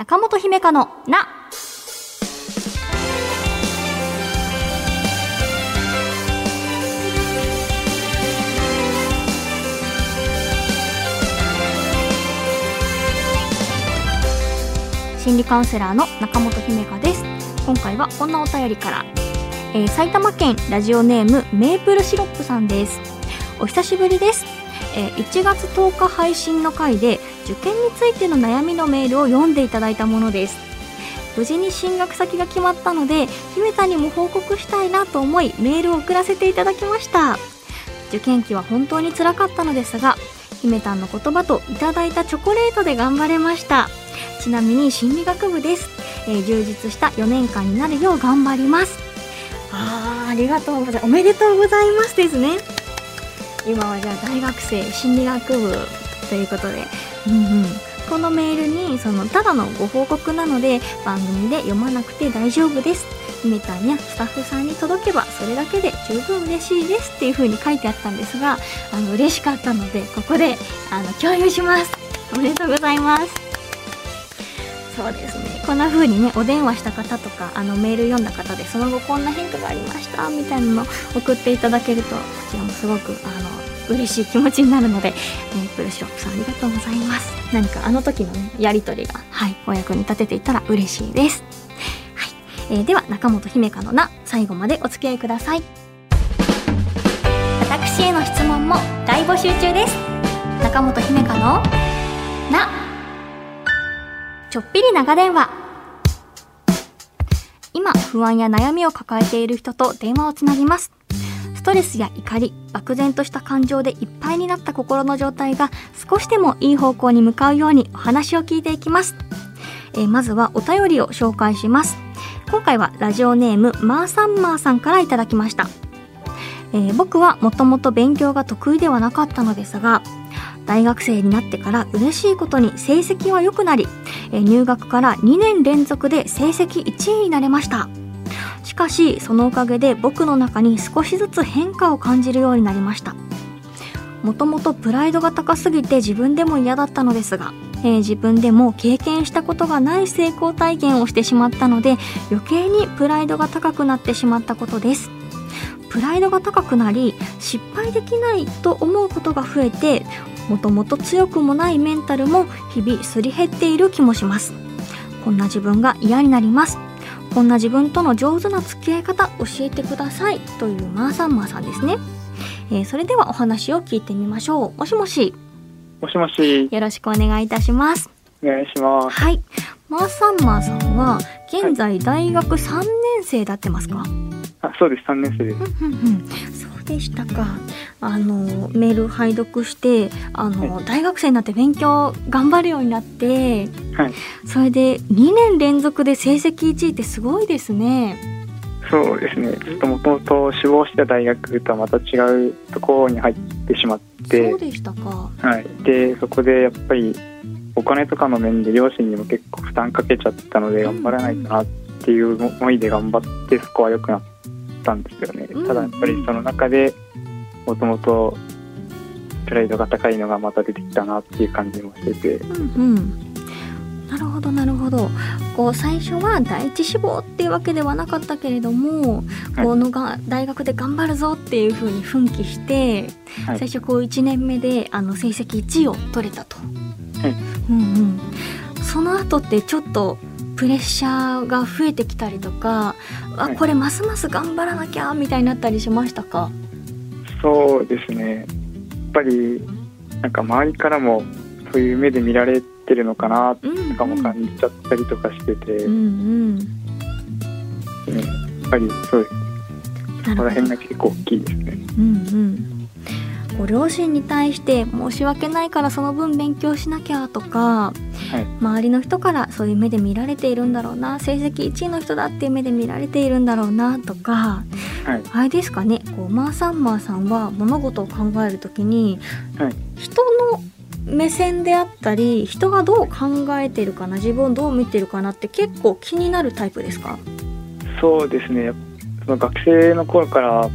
中本姫香のな。心理カウンセラーの中本姫香です。今回はこんなお便りから、えー埼玉県ラジオネームメープルシロップさんです。お久しぶりです。えー1月10日配信の回で受験についての悩みのメールを読んでいただいたものです。無事に進学先が決まったので姫田にも報告したいなと思いメールを送らせていただきました。受験期は本当につらかったのですが姫たんの言葉といただいたチョコレートで頑張れました。ちなみに心理学部です、えー充実した4年間になるよう頑張ります。あーありがとうございます。おめでとうございますですね。今はじゃあ大学生心理学部ということで、うんうん、このメールにそのただのご報告なので番組で読まなくて大丈夫です。姫たんやスタッフさんに届けばそれだけで十分嬉しいですっていう風に書いてあったんですがあの嬉しかったのでここであの共有します。おめでとうございます。そうですね。こんな風にねお電話した方とかあのメール読んだ方でその後こんな変化がありましたみたいなのを送っていただけるとこちらもすごくあの嬉しい気持ちになるのでメープルシロップさんありがとうございます。何かあの時のねやり取りがはいお役に立てていたら嬉しいです。はい、えーでは中本姫香のな最後までお付き合いください。私への質問も大募集中です。中本姫香のなちょっぴり長電話。今不安や悩みを抱えている人と電話をつなぎます。ストレスや怒り漠然とした感情でいっぱいになった心の状態が少しでもいい方向に向かうようにお話を聞いていきます、えーまずはお便りを紹介します。今回はラジオネームマーサンマーさんからいただきました、えー僕はもともと勉強が得意ではなかったのですが大学生になってから嬉しいことに成績は良くなり、えー入学から2年連続で成績1位になれました。しかしそのおかげで僕の中に少しずつ変化を感じるようになりました。もともとプライドが高すぎて自分でも嫌だったのですが、えー自分でも経験したことがない成功体験をしてしまったので余計にプライドが高くなってしまったことです。プライドが高くなり失敗できないと思うことが増えてもともと強くもないメンタルも日々すり減っている気もします。こんな自分が嫌になります。こんな自分との上手な付き合い方教えてください。というマーサンマーさんですね、えーそれではお話を聞いてみましょう。もしもし。もしもし、よろしくお願いいたします。お願いします。はい。マーサンマーさんは現在大学3年生で合ってますか、あ、そうです、3年生です。そうでしたかあのメール拝読してあの、大学生になって勉強頑張るようになってはい。それで2年連続で成績1位ってすごいですねそうですね。ちょっともともと志望した大学とはまた違うところに入ってしまってそう、でしたかはい。で、そこでやっぱりお金とかの面で両親にも結構負担かけちゃったのでうん頑張らないとなっていう思いで頑張ってそこは良くなったんですよね。うんただやっぱりその中でもともとプライドが高いのがまた出てきたなっていう感じもしてて、うんうん。なるほどなるほど。こう最初は第一志望っていうわけではなかったけれども、はい。このが大学で頑張るぞっていうふうに奮起して、はい。最初こう1年目であの成績1位を取れたと、はい。うんうん、その後ってちょっとプレッシャーが増えてきたりとか、あはいこれますます頑張らなきゃみたいになったりしましたか？そうですね。やっぱりなんか周りからもそういう目で見られてるのかなとうんかも感じちゃったりとかしてて、うんうん。ねやっぱりそうです。なるほど。この辺が結構大きいですね。うんうん、ご両親に対して申し訳ないからその分勉強しなきゃとか、はい。周りの人からそういう目で見られているんだろうな成績1位の人だっていう目で見られているんだろうなとかはい。あれですかねこうマーサンマーさんは物事を考える時に、はい。人の目線であったり人がどう考えてるかな自分をどう見てるかなって結構気になるタイプですか？そうですね。その学生の頃から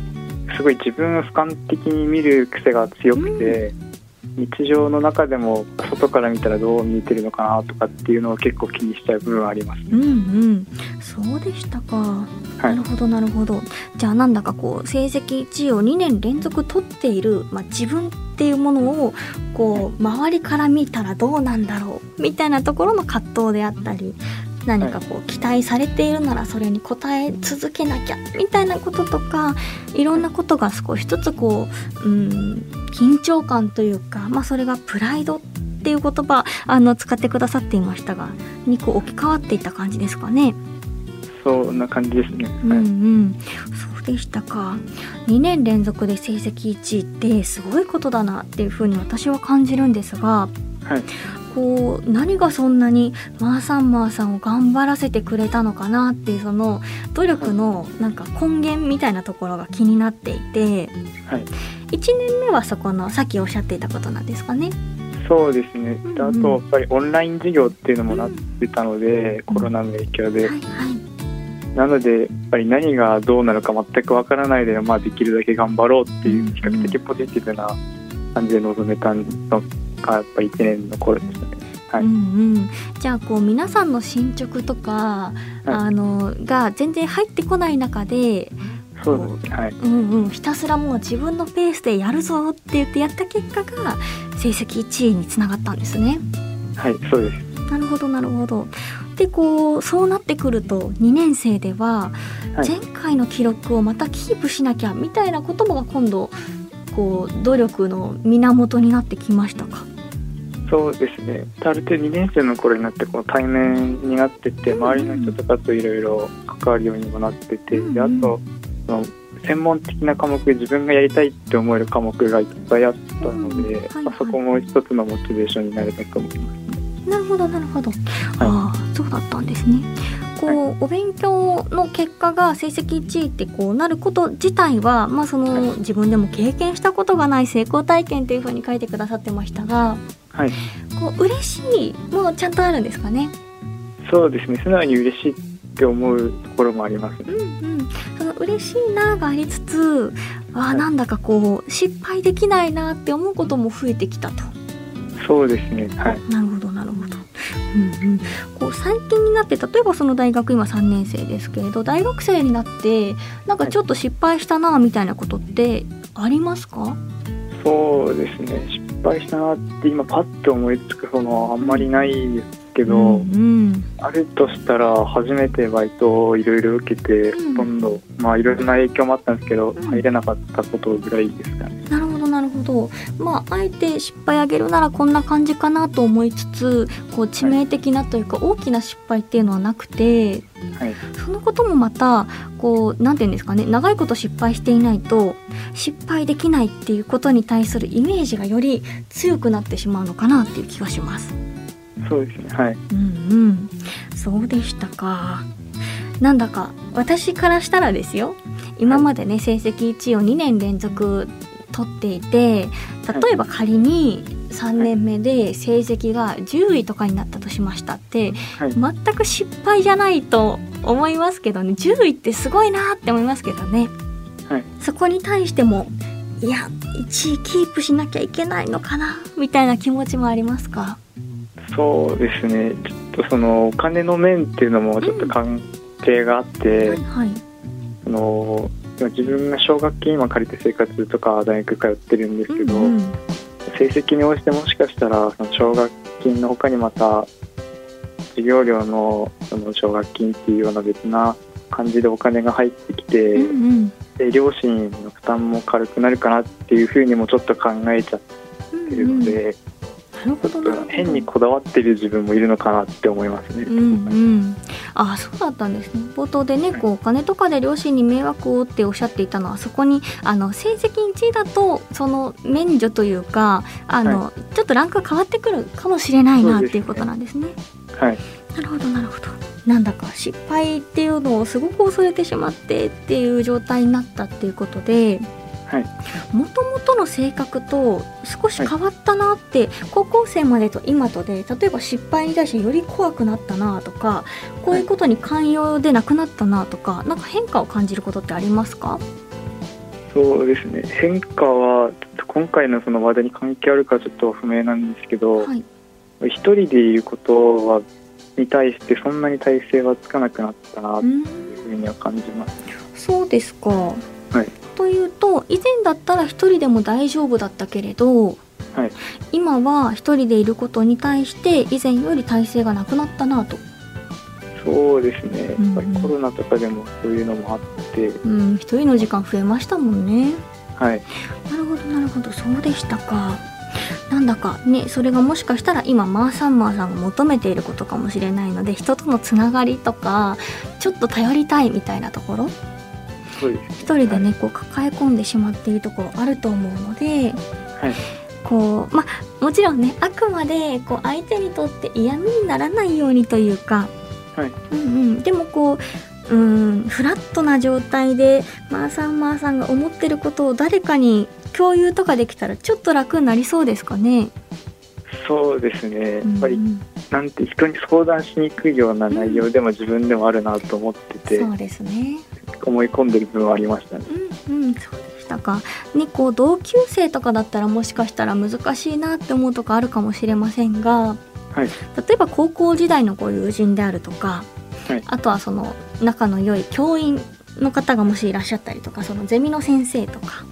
すごい自分を俯瞰的に見る癖が強くて、日常の中でも外から見たらどう見えてるのかなとかっていうのを結構気にしちゃう部分はあります、うんうん。そうでしたか、はないるほどなるほど。じゃあなんだかこう成績1位を2年連続取っている、まあ、自分っていうものをこう周りから見たらどうなんだろうみたいなところの葛藤であったり何かこう期待されているならそれに応え続けなきゃみたいなこととかいろんなことが少しずつこう、うん、緊張感というか、まあ、それがプライドっていう言葉あの使ってくださっていましたがにこう置き換わっていった感じですかね。そんな感じですね、うんはいうん、そうでしたか。2年連続で成績1位ってすごいことだなっていうふうに私は感じるんですがはいこう何がそんなにマーサンマーさんを頑張らせてくれたのかなっていうその努力のなんか根源みたいなところが気になっていてはい。1年目はそこのさっきおっしゃっていたことなんですかね？そうですね、うんであとやっぱりオンライン授業っていうのもなってたので、コロナの影響で、はいはい。なのでやっぱり何がどうなるか全くわからないで、まあ、できるだけ頑張ろうっていう比較的ポジティブな感じで臨めたのがやっぱ1年の頃ですね。はい。うんうん、じゃあこう皆さんの進捗とか、あのが全然入ってこない中で、そうですね。はい。うんうん、ひたすらもう自分のペースでやるぞって言ってやった結果が成績1位につながったんですね。はいそうです。なるほどなるほど。でこうそうなってくると2年生でははい。前回の記録をまたキープしなきゃみたいなことも今度こう努力の源になってきましたか？そうですね。ある程度2年生の頃になってこう対面になっててうん。周りの人とかといろいろ関わるようにもなっててであうん。とその専門的な科目自分がやりたいって思える科目がいっぱいあったので、うんはいはい。まあ、そこも一つのモチベーションになれたと思います。なるほどなるほど。ああそうだったんですね。こう、お勉強の結果が成績1位ってこうなること自体は、まあ、そのはい。自分でも経験したことがない成功体験というふうに書いてくださってましたがはい。こう嬉しいもちゃんとあるんですかね？そうですね。素直に嬉しいって思うところもありますね。うんうん、その嬉しいながありつつあなんだかこう失敗できないなって思うことも増えてきたと。そうですね。はい。なるほどなるほど。うんうん、こう最近になって例えばその大学今3年生ですけれど大学生になってなんかちょっと失敗したなみたいなことってありますか、そうですね。失敗したなって今パッと思いつくそのあんまりないですけど、うんうん。あるとしたら初めてバイトをいろいろ受けて、うん。ほとんどまあいろいろな影響もあったんですけど、ん。入れなかったことぐらいですかね。どまああえて失敗あげるならこんな感じかなと思いつつこう致命的なというか大きな失敗っていうのはなくてはい。そのこともまたこうなんていうんですかね長いこと失敗していないと失敗できないっていうことに対するイメージがより強くなってしまうのかなっていう気がします。そうですね。はい。うんうん、そうでしたか。なんだか私からしたらですよ。今までね成績1位を2年連続取っていて例えば仮に3年目で成績が10位とかになったとしましたってはい。全く失敗じゃないと思いますけどね10位ってすごいなって思いますけどね。はい。そこに対してもいや1位キープしなきゃいけないのかなみたいな気持ちもありますか？そうですね。ちょっとそのお金の面っていうのもちょっと関係があって、はいはい。その今自分が奨学金今借りて生活とか大学通ってるんですけど、うんうん。成績に応じてもしかしたらその奨学金の他にまた授業料のその奨学金っていうような別な感じでお金が入ってきて、うんうん。で両親の負担も軽くなるかなっていうふうにもちょっと考えちゃってるので、なるほど変にこだわってる自分もいるのかなって思いますね。うんうん、あそうだったんですね。冒頭でねこうお金とかで両親に迷惑をっておっしゃっていたのはそこにあの成績1位だとその免除というかあの、ちょっとランクが変わってくるかもしれないなっていうことなんですね。はい、なるほどなるほど。なんだか失敗っていうのをすごく恐れてしまってっていう状態になったっていうことではい、もともとの性格と少し変わったなって、高校生までと今とで例えば失敗に対してより怖くなったなとかこういうことに寛容でなくなったなとかなんか変化を感じることってありますか？そうですね。変化は今回のその話題に関係あるかちょっと不明なんですけど、はい一人でいることはに対してそんなに体勢はつかなくなったなというんうふうには感じます。そうですかはいというと以前だったら一人でも大丈夫だったけれどはい。今は一人でいることに対して以前より体勢がなくなったなと。そうですね、うんやっぱりコロナとかでもそういうのもあって、うん。一人の時間増えましたもんね。はい、なるほどなるほど。そうでしたか。なんだかねそれがもしかしたら今マーサンマーさんが求めていることかもしれないので人とのつながりとかちょっと頼りたいみたいなところ。一人でねこう抱え込んでしまっているところあると思うのではい、こうまあもちろんねあくまでこう相手にとって嫌味にならないようにというか、はい。うんうん、でもこううんフラットな状態でマーさんマーさんが思ってることを誰かに共有とかできたらちょっと楽になりそうですかね。そうですね、やっぱり、うんうんなんて人に相談しにくいような内容でも自分でもあるなと思ってて、そうですね。思い込んでる部分はありましたね。うんうん、そうでしたか。ね、こう同級生とかだったらもしかしたら難しいなって思うとかあるかもしれませんが、はい、例えば高校時代のご友人であるとか、はいあとはその仲の良い教員の方がもしいらっしゃったりとかそのゼミの先生とか、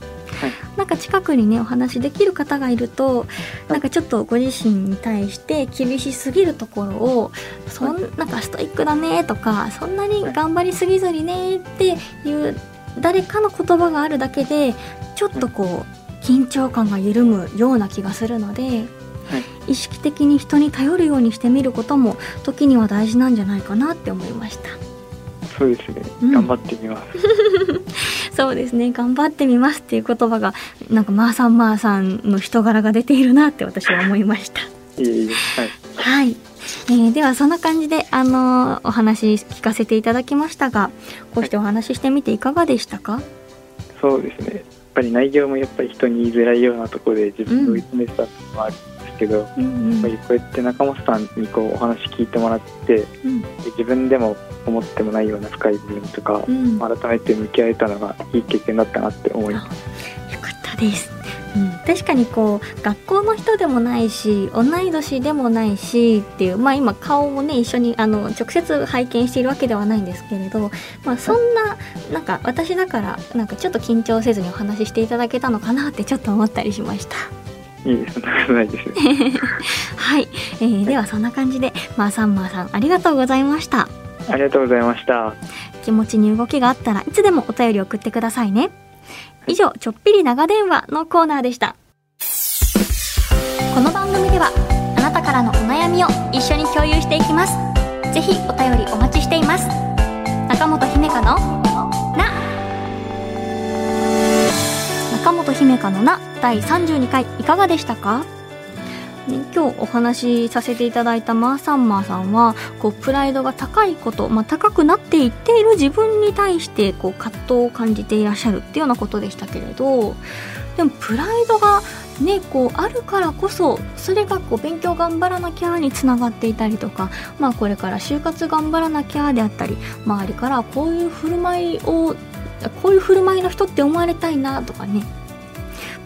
はい。なんか近くにねお話できる方がいるとなんかちょっとご自身に対して厳しすぎるところをそんなんかストイックだねとかそんなに頑張りすぎずにねっていう誰かの言葉があるだけでちょっとこう緊張感が緩むような気がするので。意識的に人に頼るようにしてみることも時には大事なんじゃないかなって思いました。そうですね、うん。頑張ってみます。そうですね。頑張ってみますっていう言葉がなんかまーさんまーさんの人柄が出ているなって私は思いました。はい、はい、えーではそんな感じであのーお話聞かせていただきましたがこうしてお話ししてみていかがでしたか、そうですね。やっぱり内容もやっぱり人に言いづらいようなところで自分を追い詰めてたのもあるんですけど、やっうん。ぱりこうやって中本さんにこうお話聞いてもらって、うん。で自分でも思ってもないような深い部分とか、うん改めて向き合えたのがいい経験だったなって思います。よかったです、うん、確かにこう学校の人でもないし同い年でもないしっていうまあ今顔もね一緒にあの直接拝見しているわけではないんですけれど、まあ、そんななんか私だからなんかちょっと緊張せずにお話ししていただけたのかなってちょっと思ったりしました。いいです、ないです。はい、えーではそんな感じでまーさんまーさんありがとうございました。ありがとうございました。気持ちに動きがあったらいつでもお便り送ってくださいね。以上ちょっぴり長電話のコーナーでした。この番組ではあなたからのお悩みを一緒に共有していきます。ぜひお便りお待ちしています。中本姫香のな。中本姫香のな第32回いかがでしたか？今日お話しさせていただいたマーサンマーさんはこうプライドが高いこと、まあ、高くなっていっている自分に対してこう葛藤を感じていらっしゃるっていうようなことでしたけれどでもプライドがねこうあるからこそそれがこう勉強頑張らなきゃにつながっていたりとか、まあ、これから就活頑張らなきゃであったり周りからこういう振る舞いをこういう振る舞いの人って思われたいなとかね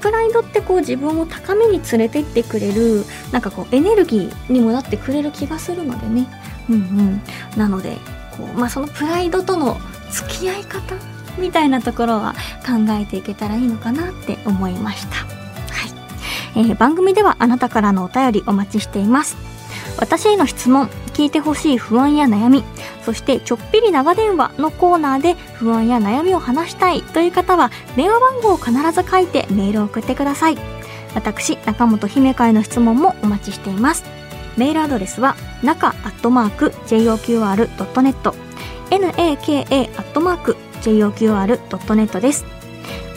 プライドってこう自分を高めに連れてってくれるなんかこうエネルギーにもなってくれる気がするのでね。うんうん。なのでこう、まあ、そのプライドとの付き合い方みたいなところは考えていけたらいいのかなって思いました、はい。えー番組ではあなたからのお便りお待ちしています。私への質問聞いてほしい不安や悩みそしてちょっぴり長電話のコーナーで不安や悩みを話したいという方は電話番号を必ず書いてメールを送ってください。私中本姫香への質問もお待ちしています。メールアドレスは中アットマーク JOQR.net naka アットマーク JOQR.net です。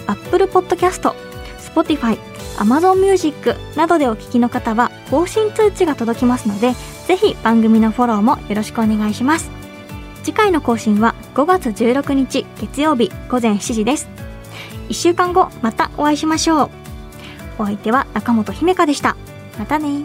Apple Podcast、Spotify、Amazon Music などでお聞きの方は更新通知が届きますのでぜひ番組のフォローもよろしくお願いします。次回の更新は5月16日月曜日午前7時です。1週間後またお会いしましょう。お相手は中本姫香でした。またね